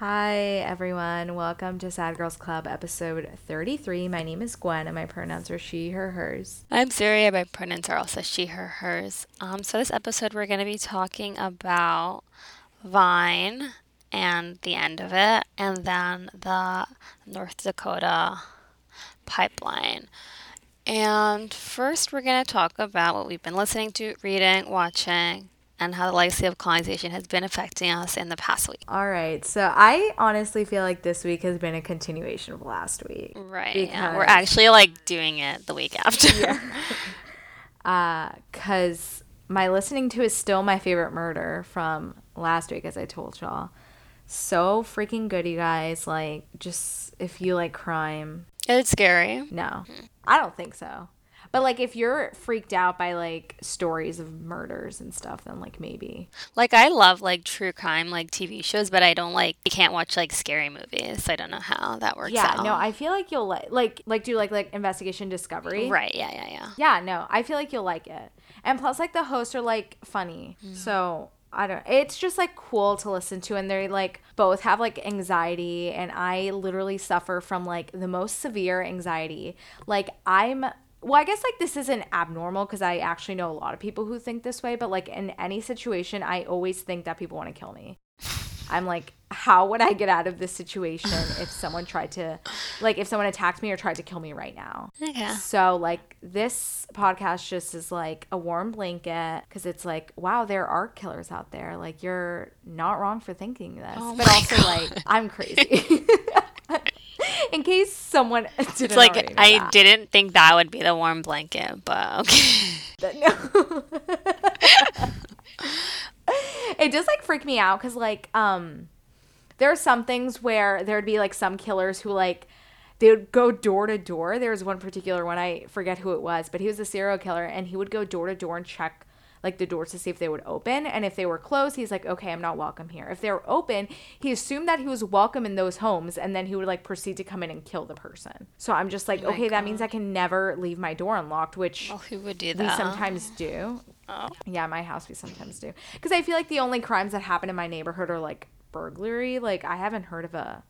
Hi, everyone. Welcome to Sad Girls Club episode 33. My name is Gwen, and my pronouns are she, her, hers. I'm Syria. My pronouns are also she, her, hers. Um, so, this episode, we're going to be talking about Vine and the end of it, and then the North Dakota pipeline. And first, we're going to talk about what we've been listening to, reading, watching, and how the legacy of colonization has been affecting us in the past week. All right. So, I honestly feel like this week has been a continuation of last week. Right. Yeah. We're actually like doing it the week after. Yeah. Because uh, my listening to is still my favorite murder from last week, as I told y'all. So freaking good, you guys. Like, just if you like crime. It's scary. No, I don't think so. But like, if you're freaked out by like stories of murders and stuff, then like maybe. Like I love like true crime like TV shows, but I don't like I can't watch like scary movies. So I don't know how that works Yeah, out. no, I feel like you'll like like like do like like investigation discovery. Right, yeah, yeah, yeah. Yeah, no, I feel like you'll like it. And plus, like the hosts are like funny, mm. so I don't. It's just like cool to listen to, and they like both have like anxiety, and I literally suffer from like the most severe anxiety. Like I'm. Well, I guess like this isn't abnormal because I actually know a lot of people who think this way, but like in any situation, I always think that people want to kill me. I'm like, how would I get out of this situation if someone tried to, like, if someone attacked me or tried to kill me right now? Okay. So, like, this podcast just is like a warm blanket because it's like, wow, there are killers out there. Like, you're not wrong for thinking this. Oh but also, God. like, I'm crazy. In case someone didn't It's like I that. didn't think that would be the warm blanket, but okay. no. it does like freak me out because like um there are some things where there'd be like some killers who like they would go door to door there was one particular one i forget who it was but he was a serial killer and he would go door to door and check like the doors to see if they would open and if they were closed he's like okay i'm not welcome here if they were open he assumed that he was welcome in those homes and then he would like proceed to come in and kill the person so i'm just like Oh okay that means i can never leave my door unlocked which Well, who would do that? we sometimes do. Oh. Yeah, my house we sometimes do. Because I feel like the only crimes that happen in my neighborhood are like burglary. Like I haven't heard of a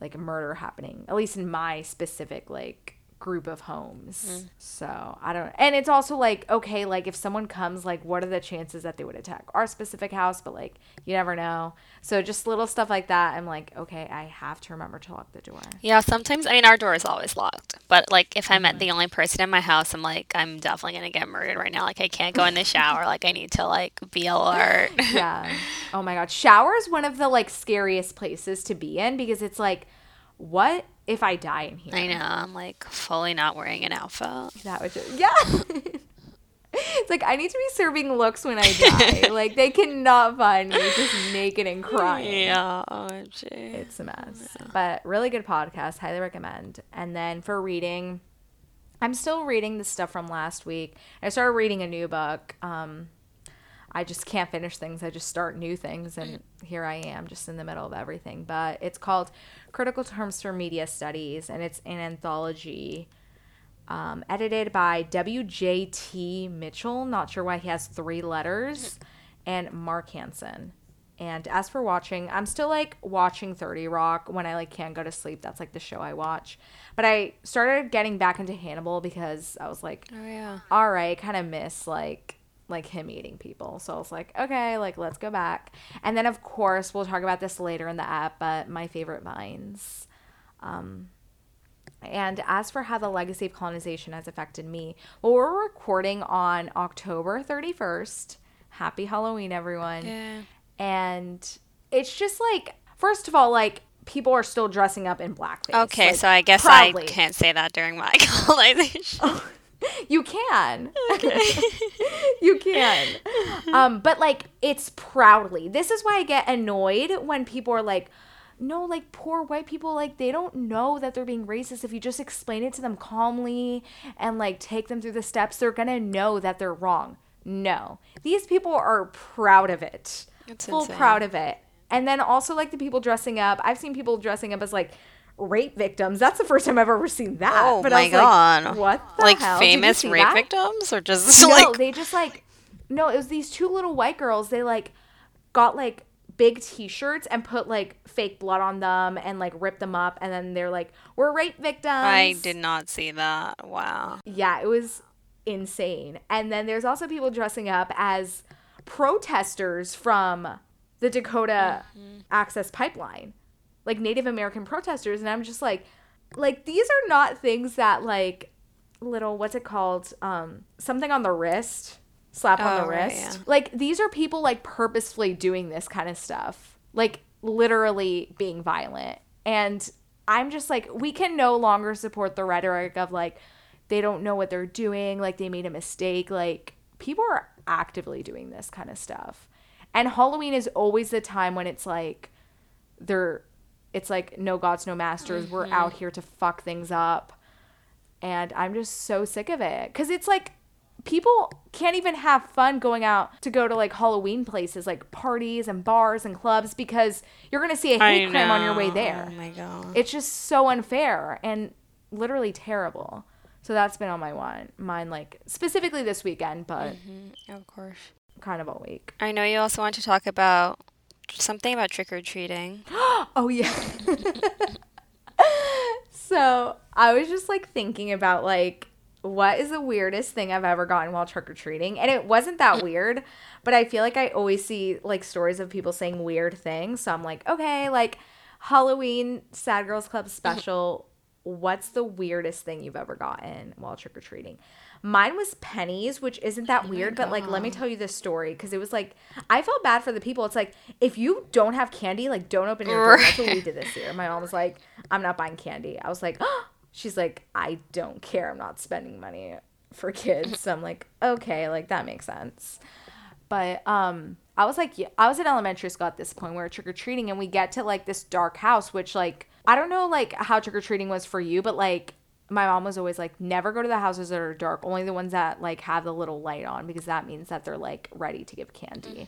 like a murder happening, at least in my specific like group of homes. Mm. So I don't. And it's also like okay, like if someone comes, like what are the chances that they would attack our specific house? But like you never know. So just little stuff like that. I'm like okay, I have to remember to lock the door. Yeah, sometimes I mean our door is always locked. But like if I'm Mm-hmm. at the only person in my house, I'm like I'm definitely gonna get murdered right now. Like I can't go in the shower. like I need to like be alert. yeah. Oh my god. Shower is one of the like scariest places to be in because it's like, what if I die in here? I know. I'm like fully not wearing an outfit. That would just, yeah. it's like I need to be serving looks when I die. like they cannot find me just naked and crying. Yeah. OMG. It's a mess. But really good podcast. Highly recommend. And then for reading, I'm still reading the stuff from last week. I started reading a new book. Um, I just can't finish things. I just start new things, and here I am, just in the middle of everything. But it's called Critical Terms for Media Studies, and it's an anthology um, edited by W.J.T. Mitchell. Not sure why he has three letters, and Mark Hansen. And as for watching, I'm still like watching 30 Rock when I like can't go to sleep. That's like the show I watch. But I started getting back into Hannibal because I was like, Oh yeah. all right, kind of miss like like him eating people. So I was like, okay, like let's go back. And then of course we'll talk about this later in the app, but my favorite vines. Um and as for how the legacy of colonization has affected me, well, we're recording on October 31st. Happy Halloween, everyone. Yeah. And it's just like, first of all, like people are still dressing up in blackface. Okay, like, so I guess proudly. I can't say that during my colonization. You can. you can. Um, but like it's proudly. This is why I get annoyed when people are like, no, like poor white people, like they don't know that they're being racist. If you just explain it to them calmly and like take them through the steps, they're gonna know that they're wrong. No. These people are proud of it. That's Full insane. proud of it. And then also like the people dressing up. I've seen people dressing up as like rape victims. That's the first time I've ever seen that. Oh but my I was god. Like, what the like hell? Famous rape that? victims or just no, like they just like no, it was these two little white girls. They like got like big t-shirts and put like fake blood on them and like rip them up and then they're like we're rape victims I did not see that. Wow. yeah it was insane and then there's also people dressing up as protesters from the dakota mm-hmm. access pipeline like native american protesters and i'm just like like these are not things that like little what's it called um something on the wrist slap on Oh, the right, wrist. yeah. like these are people like purposefully doing this kind of stuff like literally being violent. And i'm just like we can no longer support the rhetoric of like they don't know what they're doing like they made a mistake. Like people are actively doing this kind of stuff. And halloween is always the time when it's like they're it's like no gods no masters. We're out mm-hmm. here to fuck things up. And i'm just so sick of it. Because it's like people can't even have fun going out to go to like halloween places like parties and bars and clubs because you're gonna see a hate crime on your way there. Oh my god. it's just so unfair and literally terrible. So that's been on my one mind like specifically this weekend but mm-hmm. of course. kind of all week. I know you also want to talk about something about trick or treating. Oh yeah. so I was just like thinking about like what is the weirdest thing I've ever gotten while trick or treating, and it wasn't that weird, but I feel like I always see like stories of people saying weird things, so I'm like, okay, like Halloween Sad Girls Club mm-hmm. special. What's the weirdest thing you've ever gotten while trick or treating? Mine was pennies, which isn't that weird, but like, let me tell you this story because it was like, I felt bad for the people. It's like, if you don't have candy, like, don't open your door. That's what we did this year. My mom was like, I'm not buying candy. I was like, she's like, I don't care. I'm not spending money for kids. So I'm like, okay, like, that makes sense. But um, I was like, yeah, I was in elementary school at this point. We were trick or treating, and we get to like this dark house, which like I don't know like how trick or treating was for you, but like my mom was always like, never go to the houses that are dark. Only the ones that like have the little light on because that means that they're like ready to give candy. Mm.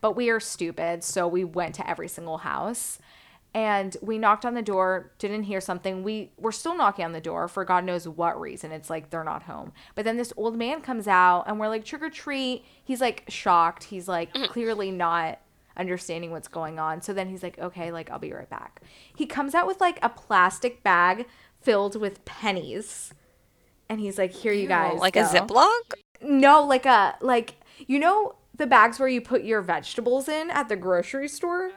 But we are stupid, so we went to every single house. And we knocked on the door, didn't hear something. We were still knocking on the door for God knows what reason. It's like they're not home. But then this old man comes out and we're like, trick or treat. He's like shocked. He's like mm. clearly not understanding what's going on. So then he's like, okay, like I'll be right back. He comes out with like a plastic bag filled with pennies. And he's like, here you guys. like a. Ziploc? No, like a like you know the bags where you put your vegetables in at the grocery store.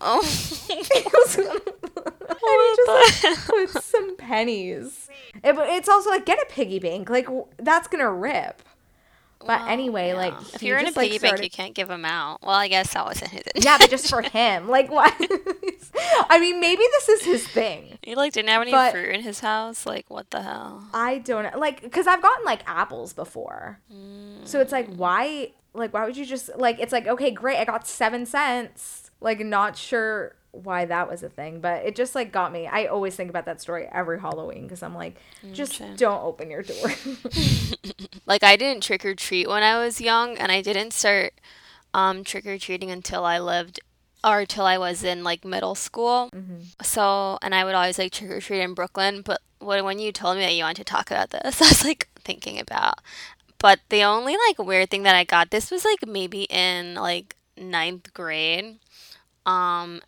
Oh. It and he just like, put some pennies. Eh, it- it's also like get a piggy bank. Like that's gonna rip. But anyway, like if you're in a just, like, piggy bank, started- you can't give them out. Well, I guess that wasn't his. yeah, but just for him. Like what? I mean, maybe this is his thing. he like didn't have any But- fruit in his house. Like what the hell? I don't like because I've gotten like apples before. So it's like hmm. why like why would you just like it's like okay great I got seven cents like not sure why that was a thing but it just like got me I always think about that story every Halloween because I'm like just same. don't open your door Like I didn't trick or treat when I was young, and I didn't start um, trick or treating until I lived or till I was in like middle school. So, and I would always like trick or treat in Brooklyn. But when when you told me that you wanted to talk about this, I was like thinking about. But the only like weird thing that I got this was like maybe in like ninth grade. Um,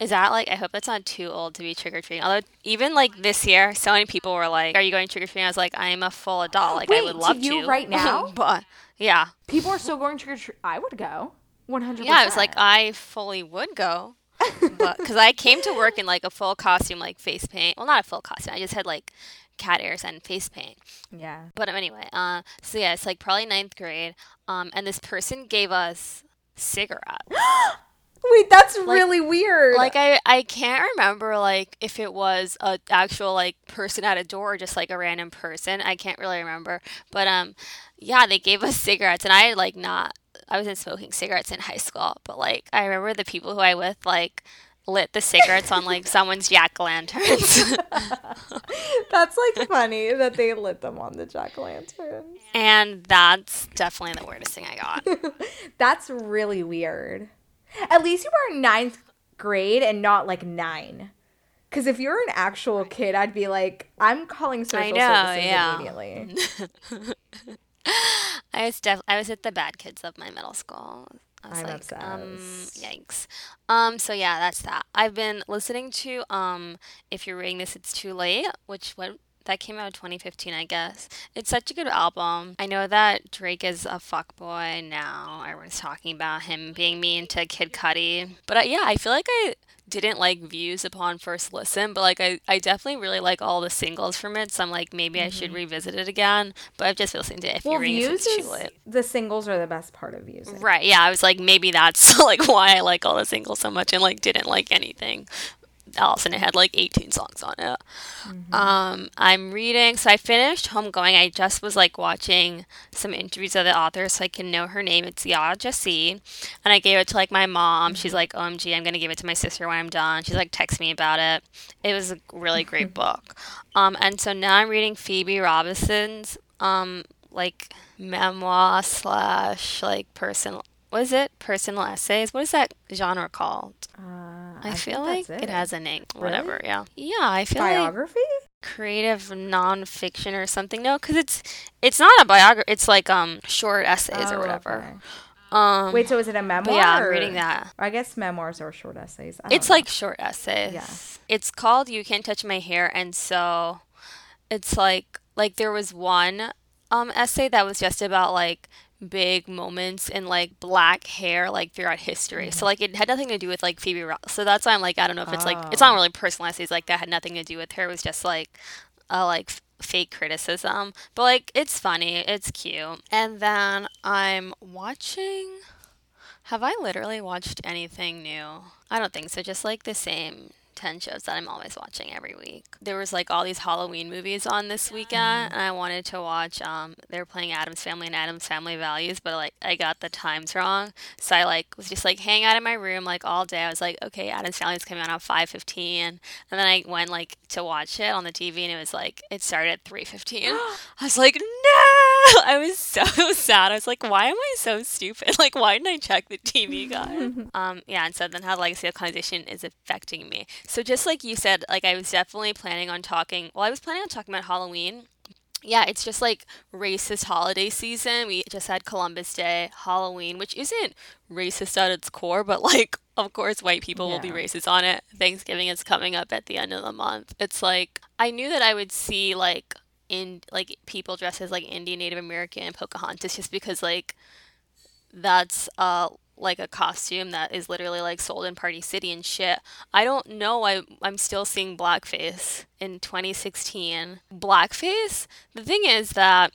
is that like I hope that's not too old to be trick or treating. Although even like this year, so many people were like, "Are you going trick or treating?" I was like, "I am a full adult. Like I Wait, would to love you to right now? but yeah, people are still going trick or treat I would go 100 yeah. I was like, I fully would go, but because I came to work in like a full costume, like face paint. Well, not a full costume. I just had like cat ears and face paint. yeah But um, anyway, uh, so yeah, it's like probably ninth grade. Um, and this person gave us cigarettes. wait that's really weird. like I, I can't remember like if it was a actual like person at a door or just like a random person. I can't really remember. But um yeah they gave us cigarettes and i had like not i wasn't smoking cigarettes in high school. But like i remember the people who i with like lit the cigarettes on like someone's jack-o'-lanterns that's like funny that they lit them on the jack-o'-lantern and that's definitely the weirdest thing i got. That's really weird. At least you were in ninth grade and not like nine. Because if you're an actual kid, I'd be like, I'm calling social know, services yeah. immediately. I was def- I was at the bad kids of my middle school. I was I'm like, obsessed. um, yikes. Um, so yeah, that's that. I've been listening to um, if you're reading this, it's too late, which what that came out in 2015, I guess. It's such a good album. I know that Drake is a fuckboy now. Everyone's talking about him being mean to Kid Cudi, but uh, yeah, I feel like I didn't like views upon first listen, but like I, I definitely really like all the singles from it. So I'm like maybe I should revisit it again. But I've just listened to it. If Well, views is the singles are the best part of views. Right. Yeah. I was like, maybe that's like why I like all the singles so much and like didn't like anything else. And it had like 18 songs on it. Um, I'm reading. So I finished Homegoing. I just was like watching some interviews of the author so I can know her name. It's Yaa Gyasi. And I gave it to like my mom. She's like, OMG, I'm going to give it to my sister when I'm done. She's like, text me about it. It was a really great book. Um, and so now I'm reading Phoebe Robinson's um, like memoir slash like personal what is it personal essays what is that genre called Uh, i, feel like that's it. has a name Really? whatever yeah yeah i feel like biography. creative nonfiction or something no because it's it's not a biography it's like um short essays or Oh, whatever okay. um Wait, so is it a memoir? yeah i'm reading that I guess memoirs are short essays. I it's know. like short essays. Yeah. It's called You Can't Touch My Hair and so it's like like there was one um essay that was just about like big moments in like black hair like throughout history. Mm-hmm. So like it had nothing to do with like Phoebe Ro- so that's why I'm like I don't know if it's like it's not Oh. really personal It's like that had nothing to do with her. It was just like a like fake criticism. But like it's funny, it's cute. And then I'm watching have I literally watched anything new? I don't think so. Just like the same 10 shows that I'm always watching every week. There was like all these Halloween movies on this weekend and I wanted to watch um they were playing Addams Family and Addams Family Values, but like I got the times wrong. So I like was just like hanging out in my room like all day. I was like, okay, Addams Family is coming on at 5:15 and then I went like to watch it on the TV and it was like it started at 3:15. I was like, "No!" I was so sad. I was like, "Why am I so stupid? Like why didn't I check the TV guide?" um yeah, and so then how the legacy of colonization is affecting me. So just like you said, like I was definitely planning on talking. Well, I was planning on talking about Halloween. Yeah, it's just like racist holiday season. We just had Columbus Day, Halloween, which isn't racist at its core, but like, of course, white people will be racist on it. Thanksgiving is coming up at the end of the month. It's like, I knew that I would see like in like people dressed as like Indian, Native American, and Pocahontas just because like that's uh like a costume that is literally like sold in Party City and shit. I don't know. I I'm still seeing blackface in 2016. Blackface. The thing is that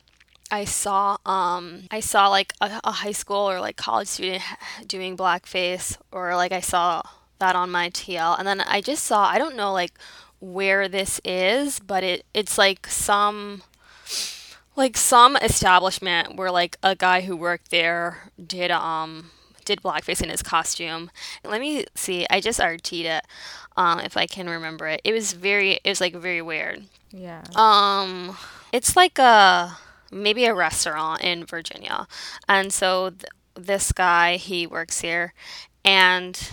I saw um I saw like a, a high school or like college student doing blackface or like I saw that on my TL and then I just saw I don't know like where this is but it it's like some like some establishment where like a guy who worked there did um did blackface in his costume. Let me see. I just RT'd it. Um, if I can remember it. It was very. It was like very weird. Yeah. Um, it's like a maybe a restaurant in Virginia, and so th- this guy he works here, and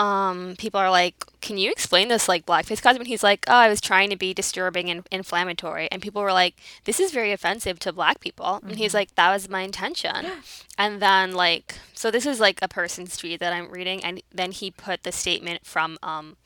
um, people are like, "Can you explain this like blackface costume?" And he's like, "Oh, I was trying to be disturbing and inflammatory," and people were like, "This is very offensive to black people," and he's like, "That was my intention." And then like, so this is like a person's tweet that I'm reading, and then he put the statement from um,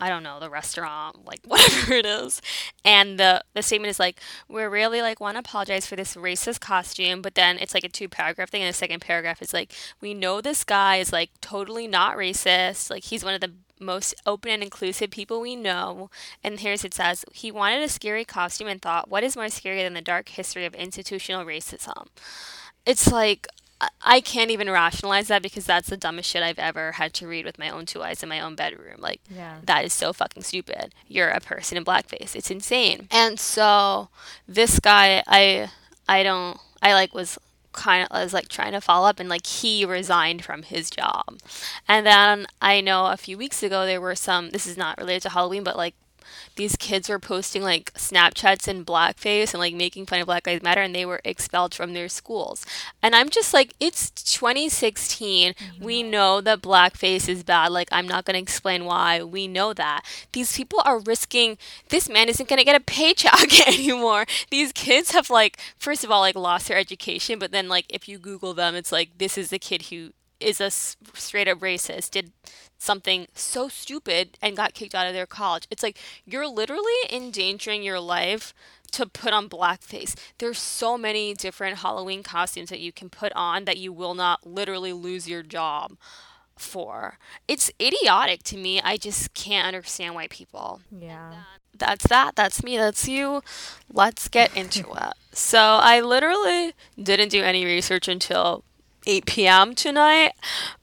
I don't know, the restaurant, like whatever it is. And the the statement is like, we really like want to apologize for this racist costume, but then it's like a two paragraph thing, and the second paragraph is like, we know this guy is like totally not racist, like he's one of the most open and inclusive people we know. And here's it says, he wanted a scary costume and thought, what is more scary than the dark history of institutional racism? It's like I- can't even rationalize that because that's the dumbest shit I've ever had to read with my own two eyes in my own bedroom. Like, Yeah. that is so fucking stupid. You're a person in blackface. It's insane. And so this guy, I, I don't, I like was kind of I was like trying to follow up and like he resigned from his job. And then I know a few weeks ago there were some. This is not related to Halloween, but like these kids were posting like Snapchats in blackface and like making fun of Black Lives Matter and they were expelled from their schools. And I'm just like, it's 2016. Mm-hmm. We know that blackface is bad. Like, I'm not going to explain why. We know that. These people are risking, this man isn't going to get a paycheck anymore. These kids have like, first of all, like lost their education, but then like if you Google them, it's like, this is the kid who is a straight up racist, did something so stupid and got kicked out of their college. It's like you're literally endangering your life to put on blackface. There's so many different Halloween costumes that you can put on that you will not literally lose your job for. It's idiotic to me. I just can't understand why people. Yeah. That's that. That's me. That's you. Let's get into it. So, I literally didn't do any research until 8 p.m. tonight,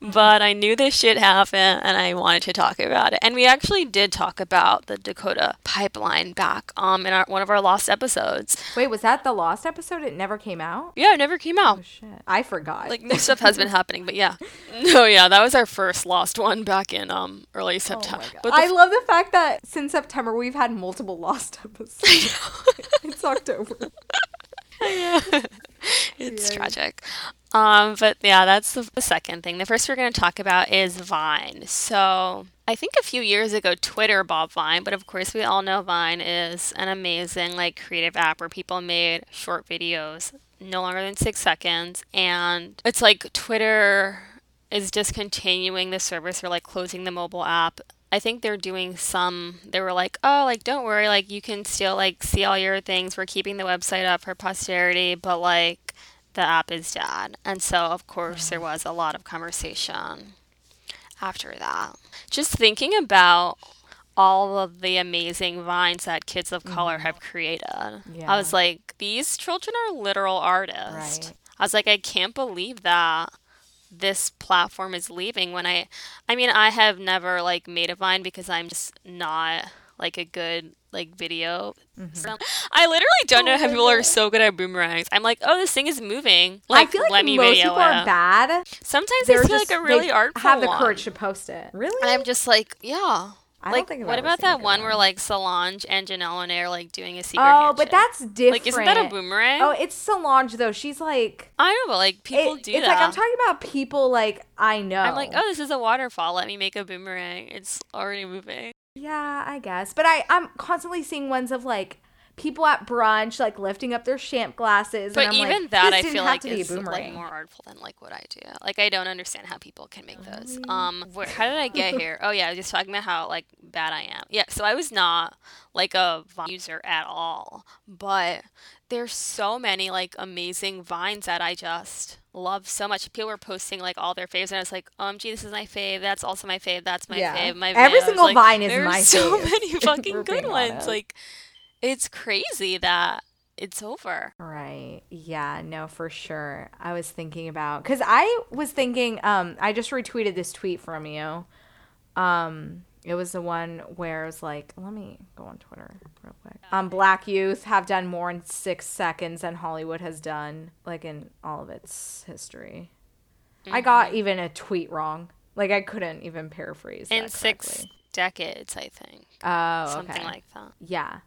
but I knew this shit happened and I wanted to talk about it. And we actually did talk about the Dakota pipeline back um in our, one of our lost episodes. Wait, was that the lost episode? It never came out? Yeah, it never came out. Oh shit. I forgot. Like new stuff has been happening, but yeah. No, yeah, that was our first lost one back in um early September. Oh but I f- love the fact that since September we've had multiple lost episodes. it's October. yeah. it's yeah. tragic. Um, but yeah, that's the, the second thing. The first we're going to talk about is Vine. So I think a few years ago, Twitter bought Vine, but of course, we all know Vine is an amazing, like, creative app where people made short videos no longer than six seconds. And it's like Twitter is discontinuing the service or like closing the mobile app. I think they're doing some, they were like, oh, like, don't worry, like, you can still, like, see all your things. We're keeping the website up for posterity, but, like, the app is dead. And so, of course, there was a lot of conversation after that. Just thinking about all of the amazing vines that kids of color mm-hmm. have created. Yeah. I was like, these children are literal artists. Right. I was like, I can't believe that this platform is leaving when I I mean, I have never like made a vine because I'm just not like a good like video. Mm-hmm. So I literally don't know how people are so good at boomerangs. I'm like, oh, this thing is moving. Like, I feel like most people are bad. Sometimes They're feel just, like a really artful have the one. courage to post it. Really? And I'm just like, yeah. I like, what about that one where like Solange and Janelle Monáe are like doing a secret? Oh, handshake? but that's different. Like, isn't that a boomerang? Oh, it's Solange though. She's like, I know, but like people it, do it's that. like I'm talking about people like I know. I'm like, oh, this is a waterfall. Let me make a boomerang. It's already moving. Yeah, I guess. But I I'm constantly seeing ones of like people at brunch like lifting up their champ glasses. But even like, that I feel like is like more artful than like what I do. Like I don't understand how people can make those. Um, where, how did I get here? oh yeah, I was just talking about how like bad I am. Yeah, so I was not like a Vine user at all, but there's so many like amazing vines that I just love so much. People were posting like all their faves, and I was like, "Um, gee, this is my fave. That's also my fave. That's my yeah. fave. My every single like, vine is my so fave. So many fucking good ones. Honest. Like, it's crazy that it's over. Right. Yeah, no, for sure. I was thinking about cuz I was thinking um I just retweeted this tweet from you. Um it was the one where it was like, let me go on Twitter real quick. Um, black youth have done more in six seconds than Hollywood has done, like in all of its history. Mm-hmm. I got even a tweet wrong. Like I couldn't even paraphrase. In six decades, I think. Oh, something like that. Yeah.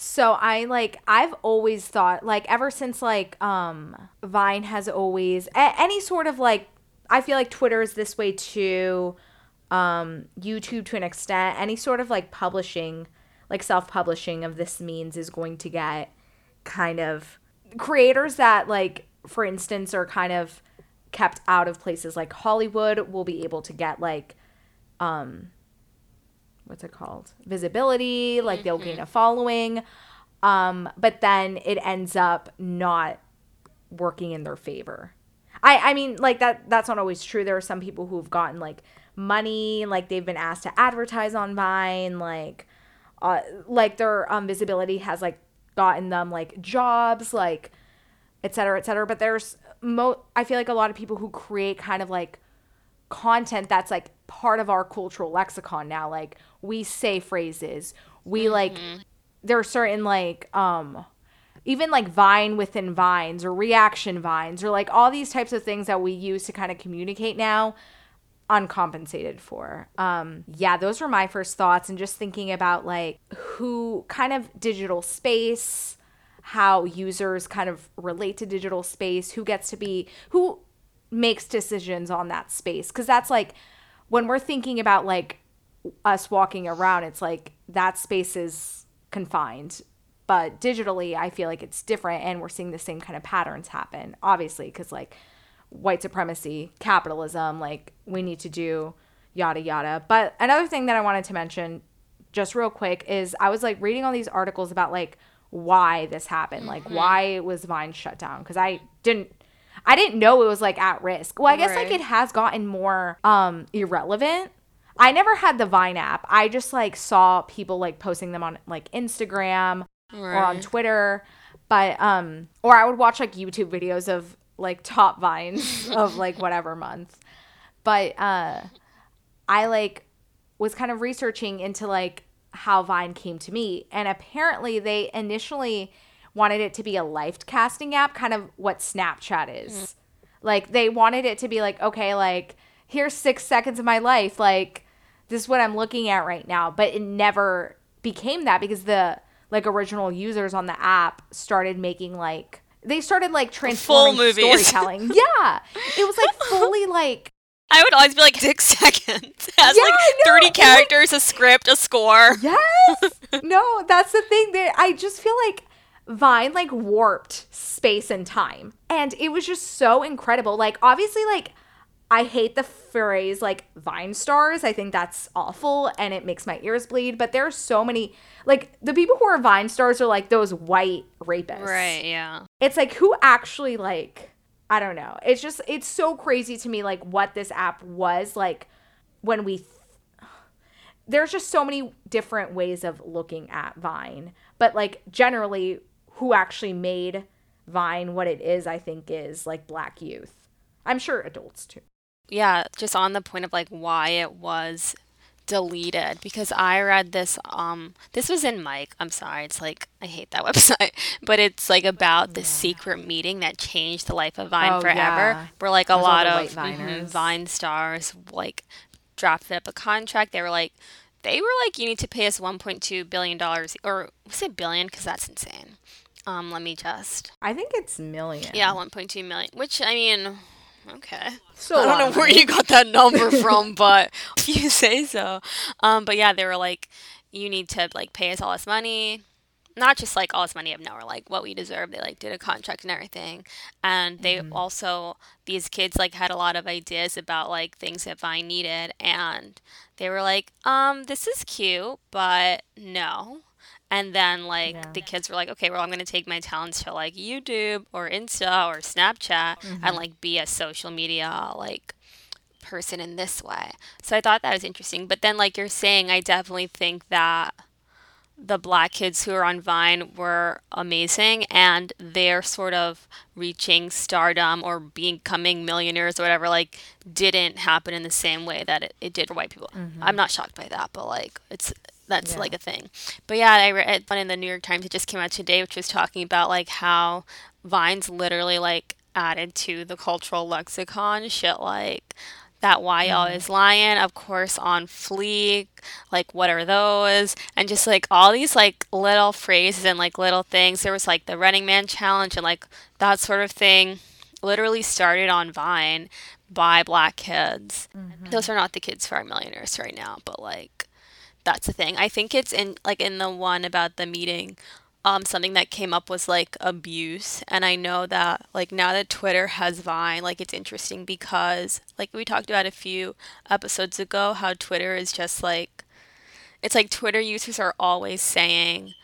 So I like I've always thought like ever since like um Vine has always a- any sort of like I feel like Twitter is this way too um, YouTube to an extent, any sort of like publishing, like self publishing of this means is going to get kind of creators that, like, for instance, are kind of kept out of places like Hollywood will be able to get like, um, what's it called? Visibility, like they'll gain mm-hmm. a following. Um, but then it ends up not working in their favor. I, I mean, like that that's not always true. There are some people who've gotten like money, like they've been asked to advertise on Vine, like uh, like their um, visibility has like gotten them like jobs, like et cetera, et cetera. But there's mo I feel like a lot of people who create kind of like content that's like part of our cultural lexicon now. Like we say phrases, we mm-hmm. like there are certain like um even like Vine within Vines or reaction Vines or like all these types of things that we use to kind of communicate now uncompensated for. Um, yeah, those were my first thoughts, and just thinking about like who kind of digital space, how users kind of relate to digital space, who gets to be, who makes decisions on that space. Because that's like when we're thinking about like us walking around, it's like that space is confined. But digitally, I feel like it's different, and we're seeing the same kind of patterns happen, obviously, because like white supremacy, capitalism, like we need to do yada yada. But another thing that I wanted to mention just real quick is I was like reading all these articles about like why this happened, like Mm-hmm. why was Vine shut down because I didn't I didn't know it was like at risk. Well, I guess like it has gotten more um irrelevant. I never had the Vine app. I just like saw people like posting them on like Instagram or on Twitter. But um or I would watch like YouTube videos of like top vines of like whatever month. But uh I like was kind of researching into like how Vine came to me and apparently they initially wanted it to be a life casting app, kind of what Snapchat is. Like they wanted it to be like okay, like here's 6 seconds of my life, like this is what I'm looking at right now, but it never became that because the like original users on the app started making like they started like transforming movies. storytelling. yeah, it was like fully like I would always be like six seconds. It has Yeah, like 30 It was- characters, a script, a score. yes, no, that's the thing that I just feel like Vine like warped space and time, and it was just so incredible. Like obviously, like I hate the phrase like Vine stars. I think that's awful and it makes my ears bleed. But there are so many like the people who are Vine stars are like those white rapists. Right, yeah. It's like who actually like I don't know. It's just it's so crazy to me like what this app was like when we th- there's just so many different ways of looking at Vine. But like generally who actually made Vine what it is, I think is like black youth. I'm sure adults too. Yeah, just on the point of like why it was deleted because I read this um this was in Mic. I'm sorry. It's like I hate that website, but it's like about the secret meeting that changed the life of Vine Oh, forever. yeah. Where like a There's lot of mhm, Vine stars like drafted up a contract. They were like they were like you need to pay us 1.2 billion dollars or was it billion cuz that's insane. Um let me just I think it's million. Yeah, 1.2 million, which I mean okay. So I don't know where you got that number from, but if you say so. Um, but yeah, they were like, you need to like pay us all this money. Not just like all this money of no, or like what we deserve. They like did a contract and everything, and they Mm-hmm. also these kids like had a lot of ideas about like things that Vine needed, and they were like, um, this is cute, but no. And then like Yeah. the kids were like, okay, well I'm gonna take my talents to like YouTube or Insta or Snapchat Mm-hmm. and like be a social media like person in this way. So I thought that was interesting. But then like you're saying, I definitely think that the black kids who are on Vine were amazing and they're sort of reaching stardom or becoming millionaires or whatever like didn't happen in the same way that it, it did for white people. I'm not shocked by that, but like it's that's Yeah. like a thing. But yeah, I read one in the New York Times it just came out today which was talking about like how Vine's literally like added to the cultural lexicon shit like that why y'all mm-hmm. is lying, of course, on fleek, like what are those? And just like all these like little phrases and like little things. There was like the Running Man challenge and like that sort of thing literally started on Vine by black kids. Mm-hmm. Those are not the kids who are millionaires right now, but like that's the thing. I think it's in like in the one about the meeting. Um, something that came up was like abuse, and I know that like now that Twitter has Vine, like it's interesting because like we talked about a few episodes ago, how Twitter is just like it's like Twitter users are always saying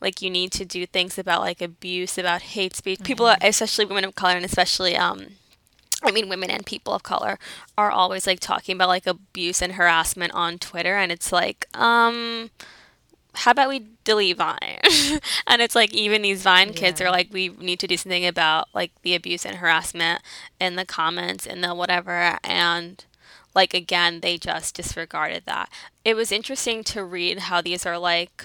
like you need to do things about like abuse, about hate speech. People, especially women of color, and especially um, I mean, women and people of color are always like talking about like abuse and harassment on Twitter, and it's like, um, how about we delete Vine? and it's like even these Vine kids Yeah. are like, we need to do something about like the abuse and harassment in the comments and the whatever, and like again, they just disregarded that. It was interesting to read how these are like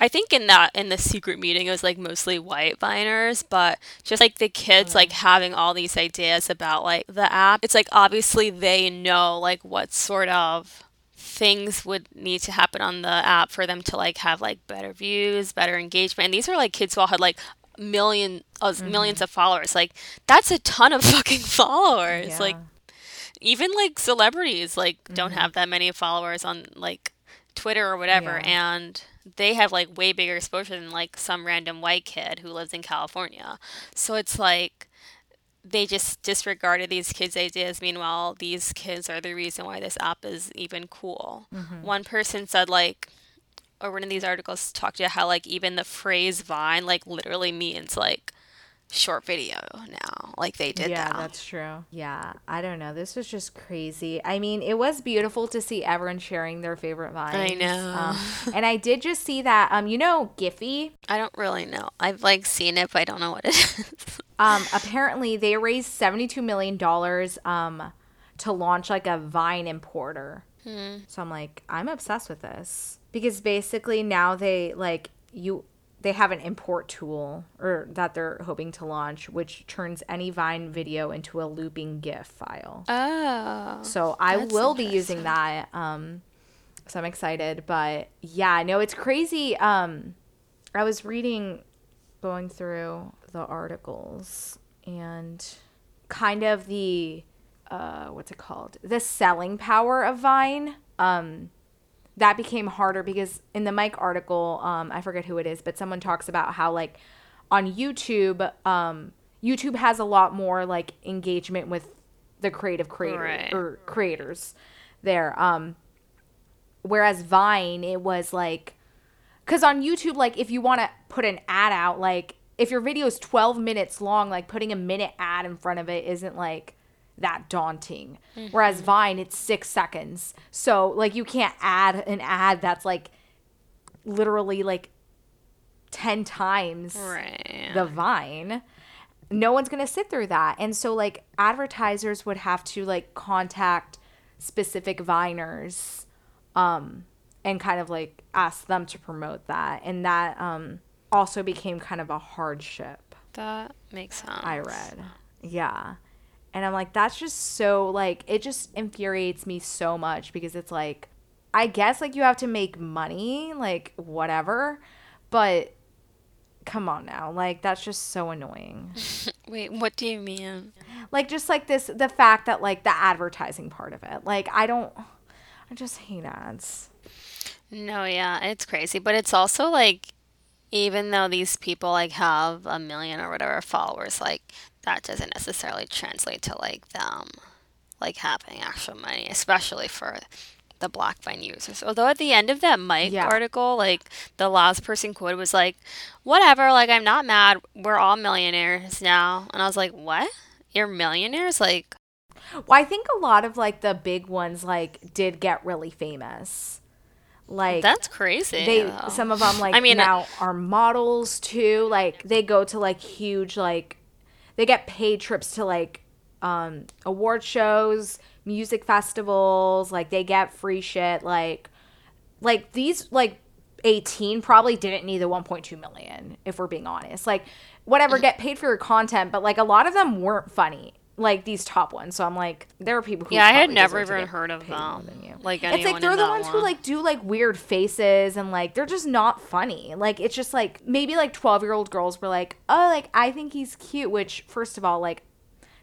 I think in that in the secret meeting it was like mostly white viners, but just like the kids like having all these ideas about like the app. It's like obviously they know like what sort of things would need to happen on the app for them to like have like better views, better engagement. And these are like kids who all had like million uh, Mm-hmm. millions of followers. Like that's a ton of fucking followers. Yeah. Like even like celebrities like Mm-hmm. don't have that many followers on like Twitter or whatever Yeah. and they have like way bigger exposure than like some random white kid who lives in California. So it's like they just disregarded these kids' ideas. Meanwhile, these kids are the reason why this app is even cool. Mm-hmm. One person said like or one of these articles talked about how like even the phrase Vine like literally means like short video now. Like they did yeah, that. that's true. Yeah, I don't know. This was just crazy. I mean, it was beautiful to see everyone sharing their favorite vines. I know. Um, and I did just see that. Um, you know, Giphy. I don't really know. I've like seen it, but I don't know what it is. Um, apparently they raised seventy-two million dollars. Um, to launch like a Vine importer. Hmm. So I'm like, I'm obsessed with this because basically now they like you they have an import tool or that they're hoping to launch which turns any Vine video into a looping GIF file. oh. So I will be using that. Um, so I'm excited. But yeah, no, it's crazy. Um, I was reading, going through the articles and kind of the, uh, what's it called? The selling power of Vine. Um, that became harder because in the Mic article, um, I forget who it is, but someone talks about how like on YouTube, um, YouTube has a lot more like engagement with the creative creator Right. or creators there. Um, whereas Vine, it was like, because on YouTube, like if you want to put an ad out, like if your video is 12 minutes long, like putting a minute ad in front of it isn't like that daunting. Whereas Vine, it's six seconds. So like you can't add an ad that's like literally like 10 times Right. the vine no one's going to sit through that and so like advertisers would have to like contact specific viners um and kind of like ask them to promote that and that um also became kind of a hardship that makes sense. i read yeah and i'm like that's just so like it just infuriates me so much because it's like i guess like you have to make money like whatever but come on now. Like that's just so annoying. Wait, what do you mean? like just like this the fact that like the advertising part of it. Like i don't i just hate ads. No, yeah, it's crazy, but it's also like even though these people like have a million or whatever followers, like that doesn't necessarily translate to like them like having actual money, especially for the Black Vine users. Although at the end of that Mic Yeah. article, like the last person quoted was like, "Whatever, like I'm not mad. We're all millionaires now." And I was like, "What? You're millionaires? Like well i think a lot of like the big ones like did get really famous like that's crazy." they though. some of them like I mean, now are models too like they go to like huge like they get paid trips to like um award shows music festivals like they get free shit like like these like 18 probably didn't need the 1.2 million if we're being honest. Like whatever get paid for your content but like a lot of them weren't funny like these top ones. So i'm like there are people who Yeah, I had never even heard of them. Like it's like they're the ones who like do like weird faces and like they're just not funny. Like it's just like maybe like 12 year old girls were like oh like i think he's cute which first of all like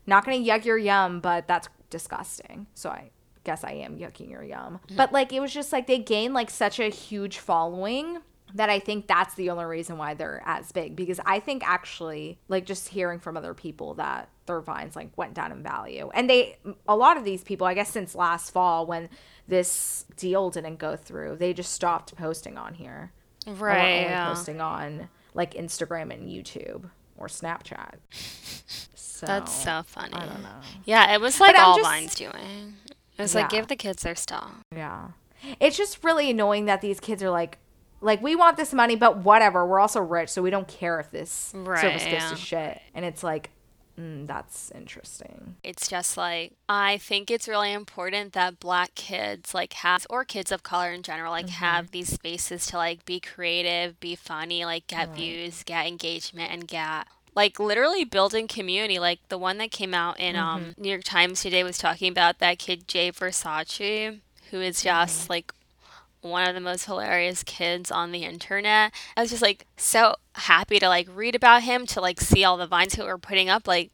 not gonna yuck your yum but that's disgusting. So i guess i am yucking your yum. Mm. But like it was just like they gained like such a huge following that I think that's the only reason why they're as big because I think actually like just hearing from other people that their vines like went down in value and they a lot of these people I guess since last fall when this deal didn't go through they just stopped posting on here right. only yeah. posting on like Instagram and YouTube or Snapchat so That's so funny. I don't know Yeah, it was like all just- Vine's doing. It was like give the kids their stuff. Yeah. It's just really annoying that these kids are like, like we want this money, but whatever. We're also rich, so we don't care if this Right, service goes yeah. to shit. And it's like, Mm, that's interesting. It's just like I think it's really important that black kids like have or kids of color in general like mm-hmm. have these spaces to like be creative, be funny, like get right. views, get engagement and get like literally building community. Like the one that came out in um, mm-hmm. um New York Times today was talking about that kid Jay Versace who is just mm-hmm. like one of the most hilarious kids on the internet. I was just like so happy to like read about him, to like see all the vines that were putting up. Like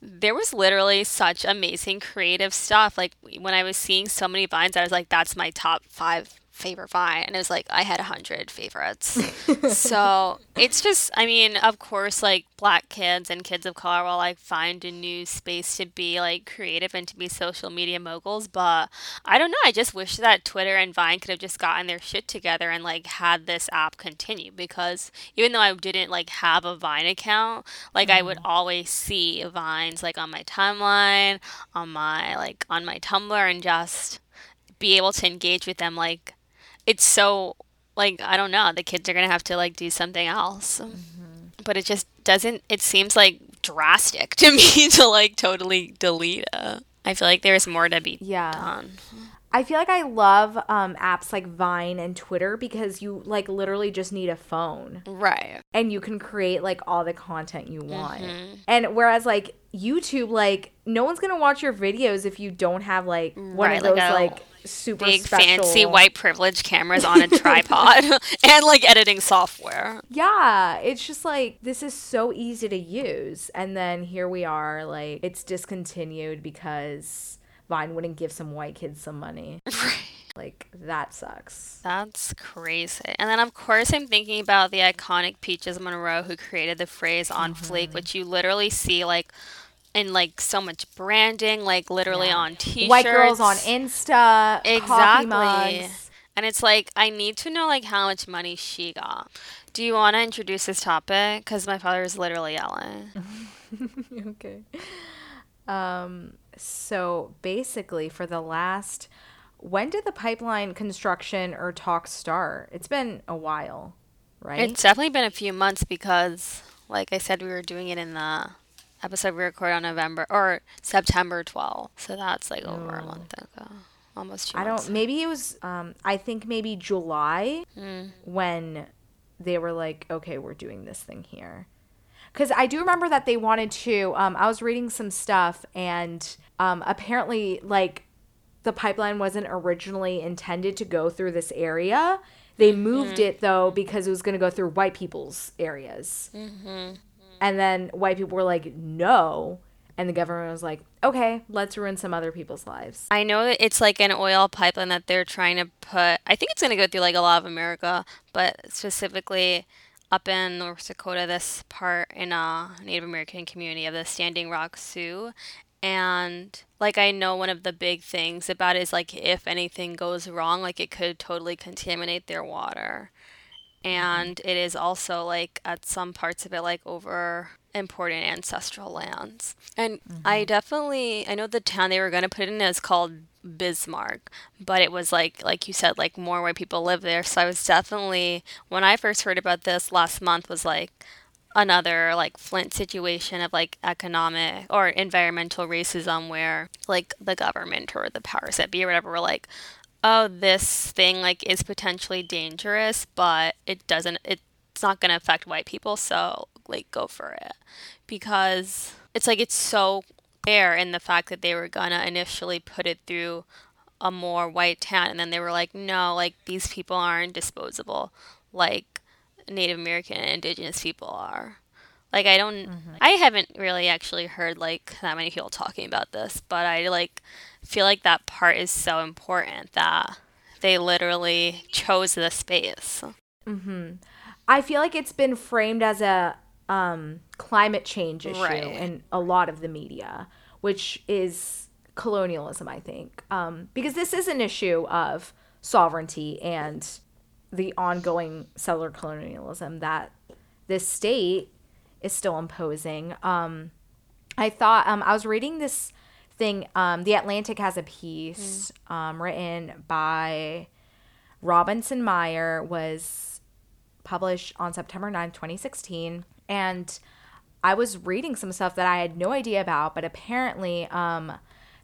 there was literally such amazing creative stuff. Like when I was seeing so many vines, I was like, that's my top five favorite vine and it was like i had a hundred favorites so it's just i mean of course like black kids and kids of color will like find a new space to be like creative and to be social media moguls but i don't know i just wish that twitter and vine could have just gotten their shit together and like had this app continue because even though i didn't like have a vine account like mm. i would mm-hmm. always see vines like on my timeline on my like on my tumblr and just be able to engage with them like it's so like I don't know. The kids are gonna have to like do something else, mm-hmm. but it just doesn't. It seems like drastic to me to like totally delete it. I feel like there's more to be yeah. done. I feel like I love um, apps like Vine and Twitter because you like literally just need a phone. Right. And you can create like all the content you want. Mm-hmm. And whereas like YouTube, like no one's gonna watch your videos if you don't have like one right, of those like, like super big special... fancy white privilege cameras on a tripod and like editing software. Yeah, it's just like this is so easy to use and then here we are like it's discontinued because Vine wouldn't give some white kids some money. Like that sucks. That's crazy. And then of course I'm thinking about the iconic Peaches Monroe who created the phrase on mm-hmm. fleek, which you literally see like and like so much branding, like literally yeah. on t-shirts. White girls on Insta. Exactly. And it's like I need to know like how much money she got. Do you want to introduce this topic? Because my father is literally yelling. okay. Um. So basically, for the last, when did the pipeline construction or talks start? It's been a while, right? It's definitely been a few months because, like I said, we were doing it in the episode we recorded on November or September 12th. So that's like over a month ago. Almost two I months. don't maybe it was um I think maybe July mm. when they were like, okay, we're doing this thing here. Because I do remember that they wanted to. Um, I was reading some stuff, and um, apparently, like, the pipeline wasn't originally intended to go through this area. They moved mm-hmm. it though because it was going to go through white people's areas. Mm-hmm. And then white people were like, no. And the government was like, okay, let's ruin some other people's lives. I know that it's like an oil pipeline that they're trying to put, I think it's going to go through like a lot of America, but specifically up in North Dakota, this part in a Native American community of the Standing Rock Sioux. And like I know one of the big things about it is like if anything goes wrong, like it could totally contaminate their water. And it is also like at some parts of it like over important ancestral lands and mm-hmm. i definitely i know the town they were going to put it in is called bismarck but it was like like you said like more white people live there so i was definitely when i first heard about this last month was like another like flint situation of like economic or environmental racism where like the government or the powers that be or whatever were like oh, this thing like is potentially dangerous, but it doesn't. It's not gonna affect white people, so like go for it because it's like it's so fair in the fact that they were gonna initially put it through a more white town, and then they were like, no, like these people aren't disposable, like Native American and Indigenous people are. Like I don't mm-hmm. I haven't really actually heard like that many people talking about this, but I like feel like that part is so important that they literally chose the space. Mhm. I feel like it's been framed as a um, climate change issue right. in a lot of the media, which is colonialism, I think. Um, because this is an issue of sovereignty and the ongoing settler colonialism that this state is still imposing. Um, I thought um, I was reading this thing. Um, the Atlantic has a piece mm. um, written by Robinson Meyer, was published on September 9th, 2016. And I was reading some stuff that I had no idea about, but apparently, um,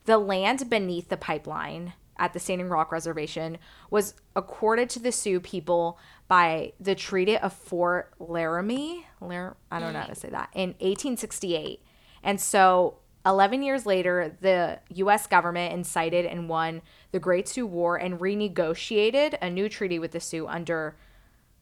the land beneath the pipeline at the Standing Rock Reservation was accorded to the Sioux people by the Treaty of Fort Laramie. Lar- I don't know how to say that in 1868, and so 11 years later, the U.S. government incited and won the Great Sioux War and renegotiated a new treaty with the Sioux under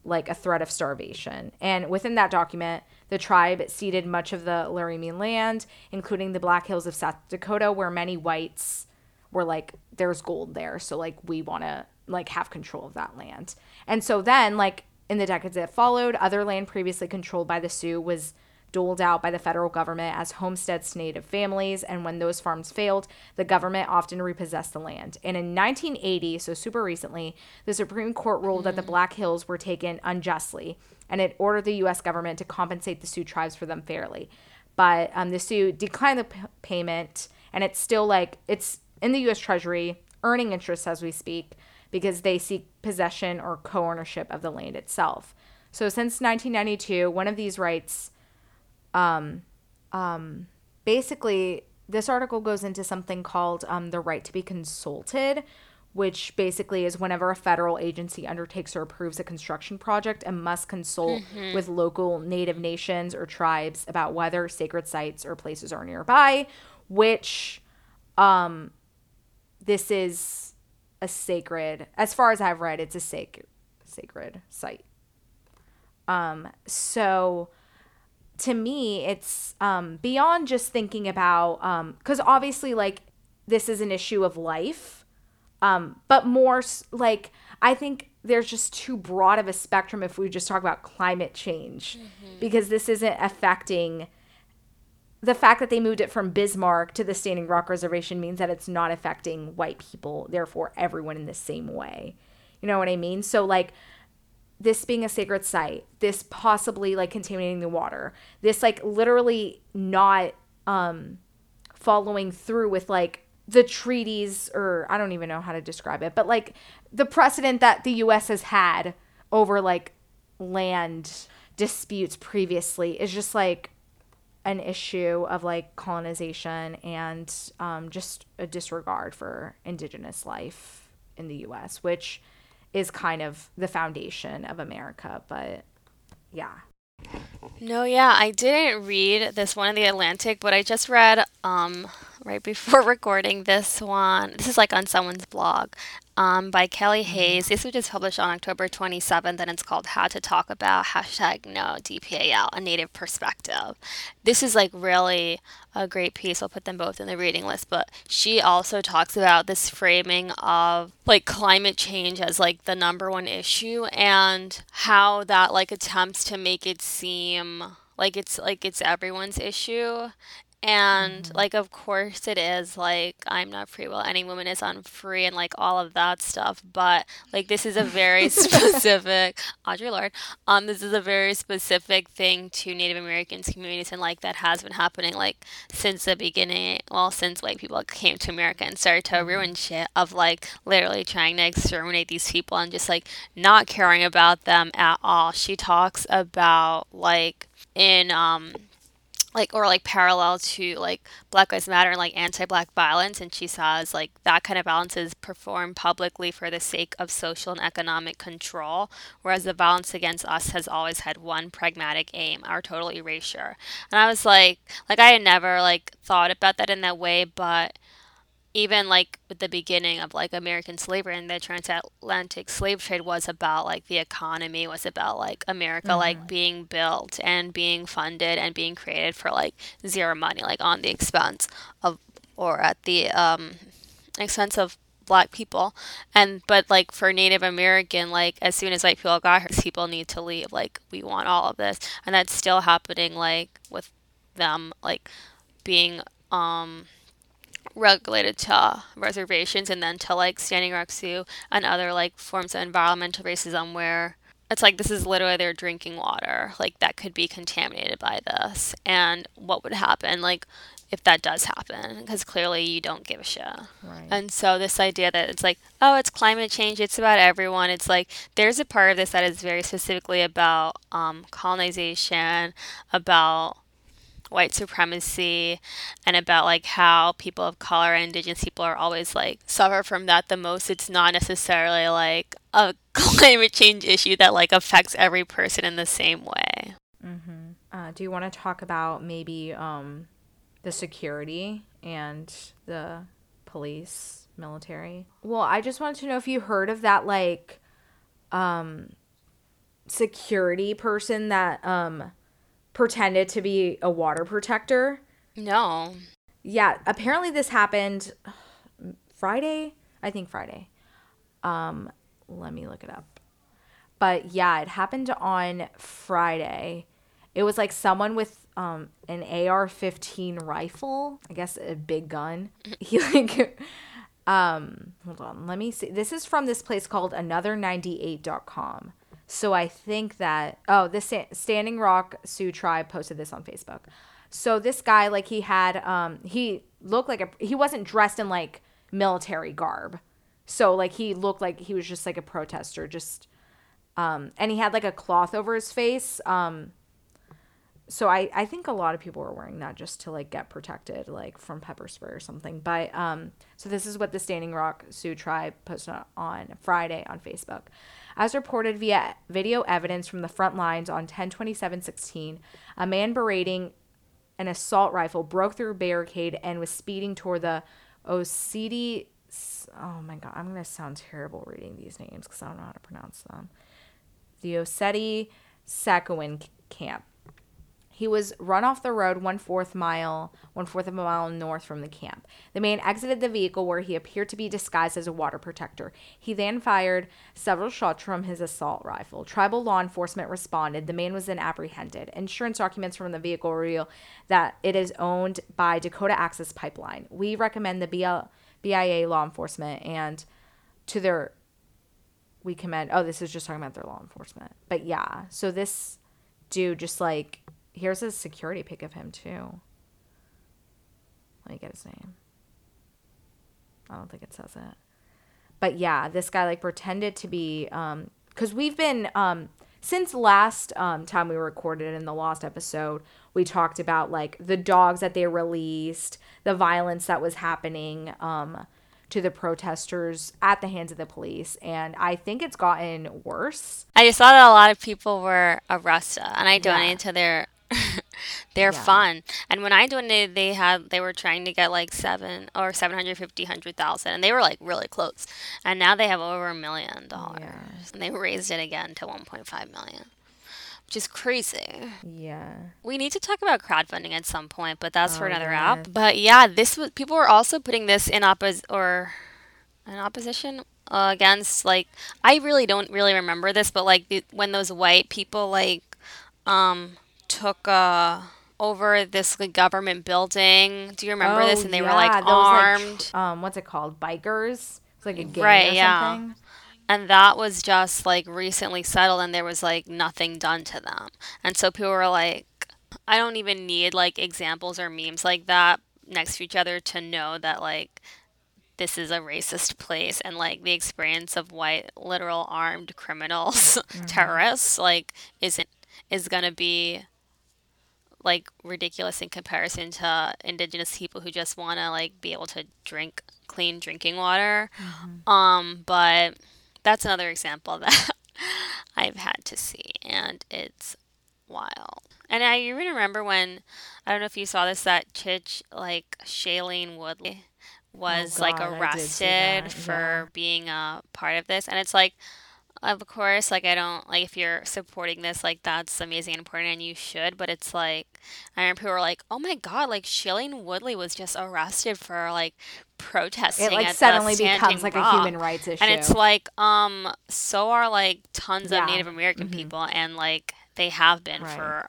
like a threat of starvation. And within that document, the tribe ceded much of the Laramie land, including the Black Hills of South Dakota, where many whites were like, there's gold there. So, like, we want to like have control of that land. And so then, like, in the decades that followed, other land previously controlled by the Sioux was doled out by the federal government as homesteads to native families. And when those farms failed, the government often repossessed the land. And in 1980, so super recently, the Supreme Court ruled mm-hmm. that the mm. Black Hills were taken unjustly and it ordered the U.S. government to compensate the Sioux tribes for them fairly. But um, the Sioux declined the p- payment, and it's still like it's in the U.S. Treasury, earning interest as we speak, because they seek possession or co ownership of the land itself. So since 1992, one of these rights um, um, basically, this article goes into something called um, the right to be consulted, which basically is whenever a federal agency undertakes or approves a construction project and must consult mm-hmm. with local native nations or tribes about whether sacred sites or places are nearby, which um, this is a sacred, as far as I've read, it's a sacred sacred site. Um, so to me, it's um, beyond just thinking about, because um, obviously, like, this is an issue of life, um, but more like, I think there's just too broad of a spectrum if we just talk about climate change, mm-hmm. because this isn't affecting the fact that they moved it from Bismarck to the Standing Rock Reservation means that it's not affecting white people, therefore, everyone in the same way. You know what I mean? So, like, this being a sacred site, this possibly like contaminating the water, this like literally not um following through with like the treaties or I don't even know how to describe it, but like the precedent that the US has had over like land disputes previously is just like an issue of like colonization and um, just a disregard for indigenous life in the US, which is kind of the foundation of America. But yeah. No, yeah, I didn't read this one in the Atlantic, but I just read um right before recording this one. This is like on someone's blog um, by Kelly mm-hmm. Hayes. This was just published on October 27th, and it's called How to Talk About hashtag No DAPL, a Native Perspective. This is like really a great piece. I'll put them both in the reading list, but she also talks about this framing of like climate change as like the number one issue and how that like attempts to make it seem like it's like it's everyone's issue and mm-hmm. like of course it is like i'm not free will any woman is unfree and like all of that stuff but like this is a very specific audre lorde um this is a very specific thing to native americans communities and like that has been happening like since the beginning well since white people came to america and started to mm-hmm. ruin shit of like literally trying to exterminate these people and just like not caring about them at all she talks about like in um like or like parallel to like black lives matter and like anti-black violence and she says like that kind of violence is performed publicly for the sake of social and economic control whereas the violence against us has always had one pragmatic aim our total erasure. And i was like like i had never like thought about that in that way but even like with the beginning of like American slavery and the transatlantic slave trade was about like the economy was about like America mm-hmm. like being built and being funded and being created for like zero money like on the expense of or at the um expense of black people and but like for native american like as soon as white people got here people need to leave like we want all of this and that's still happening like with them like being um regulated to reservations and then to like Standing Rock Sioux and other like forms of environmental racism where it's like this is literally their drinking water like that could be contaminated by this. And what would happen like if that does happen? Because clearly you don't give a shit. Right. and so this idea that it's like oh it's climate change it's about everyone. It's like there's a part of this that is very specifically about um, colonization about white supremacy and about like how people of color and indigenous people are always like suffer from that the most it's not necessarily like a climate change issue that like affects every person in the same way mm-hmm. uh, do you want to talk about maybe um, the security and the police military well i just wanted to know if you heard of that like um security person that um pretended to be a water protector. No. Yeah, apparently this happened Friday, I think Friday. Um let me look it up. But yeah, it happened on Friday. It was like someone with um an AR-15 rifle, I guess a big gun. He like um hold on, let me see. This is from this place called another98.com. So I think that oh, this Standing Rock Sioux tribe posted this on Facebook. So this guy, like he had, um, he looked like a he wasn't dressed in like military garb. So like he looked like he was just like a protester, just, um, and he had like a cloth over his face. Um, so I I think a lot of people were wearing that just to like get protected, like from pepper spray or something. But um, so this is what the Standing Rock Sioux tribe posted on Friday on Facebook. As reported via video evidence from the front lines on 102716, a man berating an assault rifle broke through a barricade and was speeding toward the Oceti. Oh my god, I'm going to sound terrible reading these names because I don't know how to pronounce them. The Oceti Sakowin camp. He was run off the road one fourth mile, one fourth of a mile north from the camp. The man exited the vehicle where he appeared to be disguised as a water protector. He then fired several shots from his assault rifle. Tribal law enforcement responded. The man was then apprehended. Insurance documents from the vehicle reveal that it is owned by Dakota Access Pipeline. We recommend the BL, BIA law enforcement and to their we commend oh this is just talking about their law enforcement but yeah so this dude just like Here's a security pic of him too. Let me get his name. I don't think it says it. But yeah, this guy like pretended to be um cuz we've been um since last um, time we recorded in the last episode, we talked about like the dogs that they released, the violence that was happening um, to the protesters at the hands of the police. And I think it's gotten worse. I just saw that a lot of people were arrested, and I donated yeah. to their They're yeah. fun. And when I donated, they had they were trying to get like seven or seven hundred fifty hundred thousand, and they were like really close. And now they have over a million dollars, yeah. and they raised it again to one point five million, which is crazy. Yeah. We need to talk about crowdfunding at some point, but that's oh, for another yeah. app. But yeah, this was people were also putting this in oppos or in opposition uh, against like I really don't really remember this, but like the, when those white people like um took uh, over this like, government building. Do you remember oh, this? And they yeah. were like armed. Like, um, what's it called? Bikers. It's like a gang right, or yeah. something. And that was just like recently settled, and there was like nothing done to them. And so people were like, I don't even need like examples or memes like that next to each other to know that like this is a racist place and like the experience of white literal armed criminals mm-hmm. terrorists like isn't is going to be like ridiculous in comparison to indigenous people who just want to like be able to drink clean drinking water. Mm-hmm. Um, but that's another example that I've had to see, and it's wild. And I even remember when I don't know if you saw this that Chich like Shailene Woodley was oh God, like arrested for yeah. being a part of this, and it's like of course like i don't like if you're supporting this like that's amazing and important and you should but it's like i remember people were like oh my god like shailene woodley was just arrested for like protesting it like suddenly becomes like a human rights issue and it's like um so are like tons yeah. of native american mm-hmm. people and like they have been right. for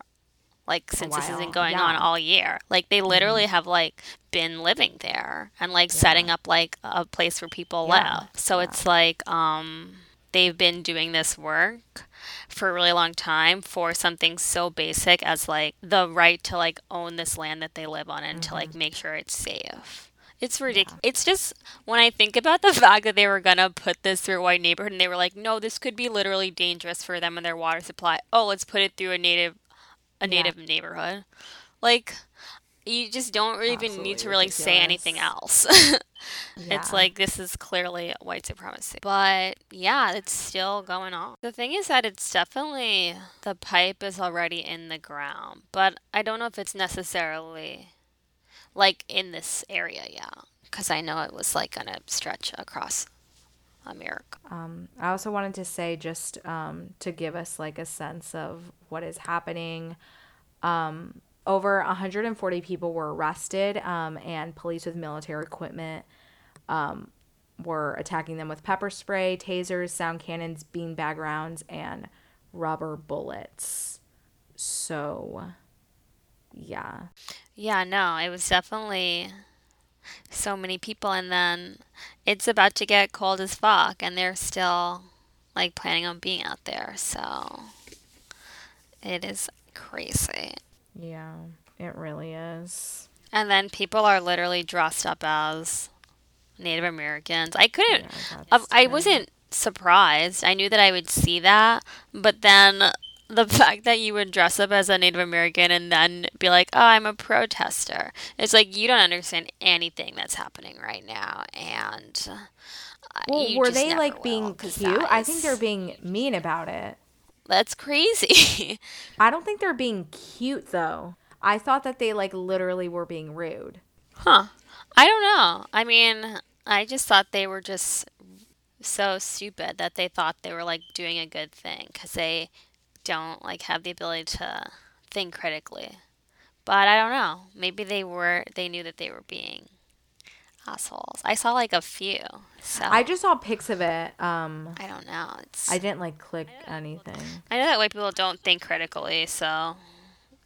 like since this has been going yeah. on all year like they literally mm-hmm. have like been living there and like yeah. setting up like a place where people live so it's like um they've been doing this work for a really long time for something so basic as like the right to like own this land that they live on and mm-hmm. to like mm-hmm. make sure it's safe. It's ridiculous. Yeah. It's just when I think about the fact that they were gonna put this through a white neighborhood and they were like, no, this could be literally dangerous for them and their water supply. Oh, let's put it through a native, a native yeah. neighborhood. Like, you just don't even Absolutely need to really say anything else. Yeah. It's like this is clearly white supremacy. But yeah, it's still going on. The thing is that it's definitely the pipe is already in the ground, but I don't know if it's necessarily like in this area, yeah. Because I know it was like gonna stretch across America. Um, I also wanted to say, just um, to give us like a sense of what is happening. Um, over 140 people were arrested, um, and police with military equipment um, were attacking them with pepper spray, tasers, sound cannons, beanbag rounds, and rubber bullets. So, yeah. Yeah, no, it was definitely so many people, and then it's about to get cold as fuck, and they're still like planning on being out there. So it is crazy. Yeah, it really is. And then people are literally dressed up as Native Americans. I couldn't. Yeah, I, I wasn't surprised. I knew that I would see that, but then the fact that you would dress up as a Native American and then be like, "Oh, I'm a protester," it's like you don't understand anything that's happening right now, and uh, Well, were they like being cute? I think they're being mean about it. That's crazy. I don't think they're being cute though. I thought that they like literally were being rude. Huh. I don't know. I mean, I just thought they were just so stupid that they thought they were like doing a good thing because they don't like have the ability to think critically. But I don't know. Maybe they were, they knew that they were being assholes. I saw like a few. So I just saw pics of it. Um, I don't know. It's, I didn't like click anything. I know that white people don't think critically, so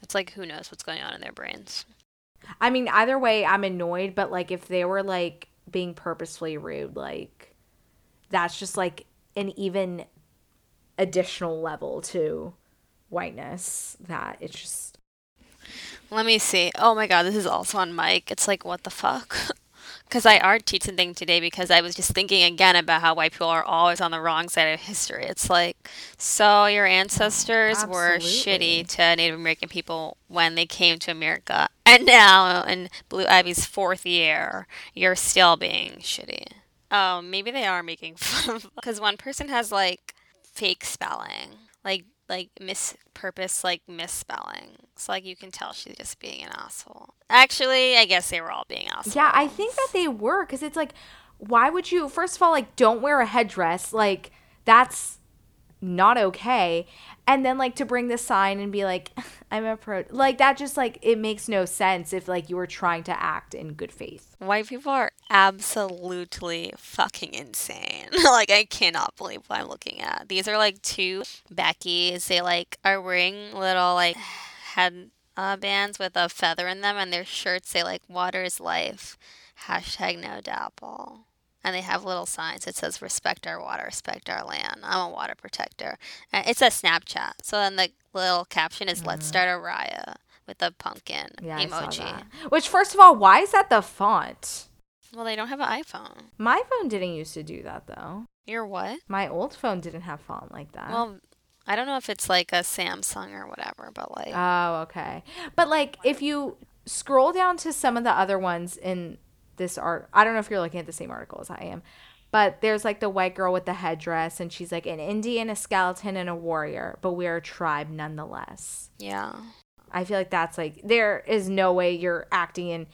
it's like who knows what's going on in their brains. I mean, either way, I'm annoyed. But like, if they were like being purposefully rude, like that's just like an even additional level to whiteness. That it's just Let me see. Oh my god, this is also on mic. It's like, what the fuck? Because I art teach something today because I was just thinking again about how white people are always on the wrong side of history. It's like, so your ancestors were shitty to Native American people when they came to America. And now, in Blue Ivy's fourth year, you're still being shitty. Oh, maybe they are making fun because one person has like fake spelling, like like mispurpose, like misspelling. So like you can tell she's just being an asshole. Actually, I guess they were all being assholes. yeah. I think that they were because it's like, why would you? First of all, like, don't wear a headdress. Like that's not okay. And then like to bring the sign and be like, I'm a pro. Like that just like it makes no sense if like you were trying to act in good faith. White people are absolutely fucking insane. like I cannot believe what I'm looking at. These are like two Beckys. They like are wearing little like head uh, bands with a feather in them, and their shirts say like "Water is life," hashtag No DAPL. And they have little signs. It says "Respect our water, respect our land." I'm a water protector. And it's a Snapchat. So then the little caption is "Let's mm-hmm. start a riot" with a pumpkin Yeah, emoji. that. Which, first of all, why is that the font? Well, they don't have an iPhone. My phone didn't used to do that though. Your what? My old phone didn't have font like that. Well, I don't know if it's like a Samsung or whatever, but like oh, okay. But like, if you scroll down to some of the other ones in this art, I don't know if you're looking at the same article as I am, but there's like the white girl with the headdress, and she's like an Indian, a skeleton, and a warrior, but we're a tribe nonetheless. yeah. I feel like that's like there is no way you're acting in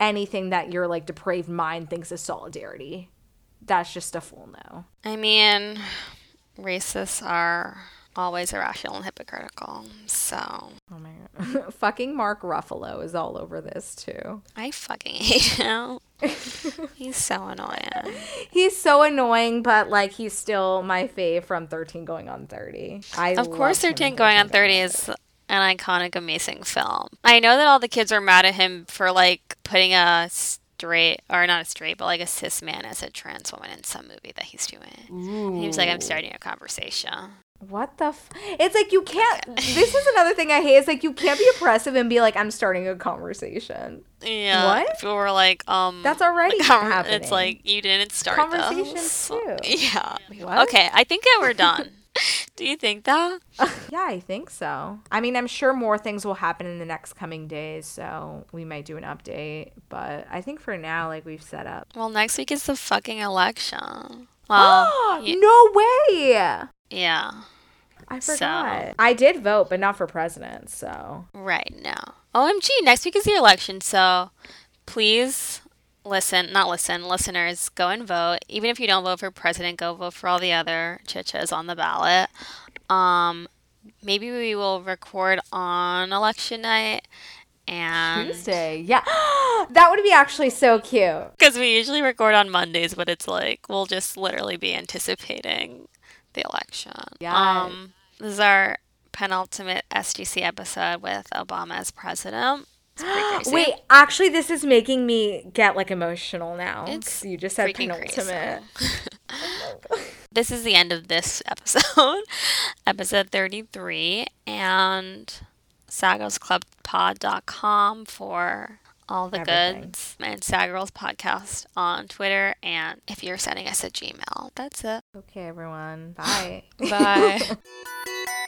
anything that your like depraved mind thinks is solidarity. That's just a full no. I mean, racists are always irrational and hypocritical. So Oh my god. Fucking Mark Ruffalo is all over this too. I fucking hate him. He's so annoying. He's so annoying, but like he's still my fave from 13 going on 30. I Of course, loved him 13 going on 30 on is an iconic, amazing film. I know that all the kids are mad at him for like putting a straight, or not a straight, but like a cis man as a trans woman in some movie that he's doing. And he was like, I'm starting a conversation. What the? F- it's like you can't. This is another thing I hate. It's like you can't be oppressive and be like, I'm starting a conversation. Yeah. What? People were like, um. That's already conver- happening. It's like you didn't start Conversations those. too. Yeah. What? Okay, I think that we're done. Do you think that? yeah, I think so. I mean, I'm sure more things will happen in the next coming days, so we might do an update. But I think for now, like we've set up. Well, next week is the fucking election. Well, y- no way. yeah. I So- forgot. I did vote, but not for president. So Right now. OMG, next week is the election, so please listen, not listen, listeners, go and vote. Even if you don't vote for president, go vote for all the other chichas on the ballot. Um, maybe we will record on election night and Tuesday, yeah, that would be actually so cute. because we usually record on Mondays, but it's like we'll just literally be anticipating the election. Yes. Um, this is our penultimate SGC episode with Obama as president. It's pretty crazy. Wait, actually, this is making me get like emotional now. It's you just said penultimate. Oh this is the end of this episode, episode 33, and sagirlsclubpod.com for all the Everything. goods, and Sagirls Podcast on Twitter, and if you're sending us a Gmail, that's it. Okay, everyone. Bye. Bye.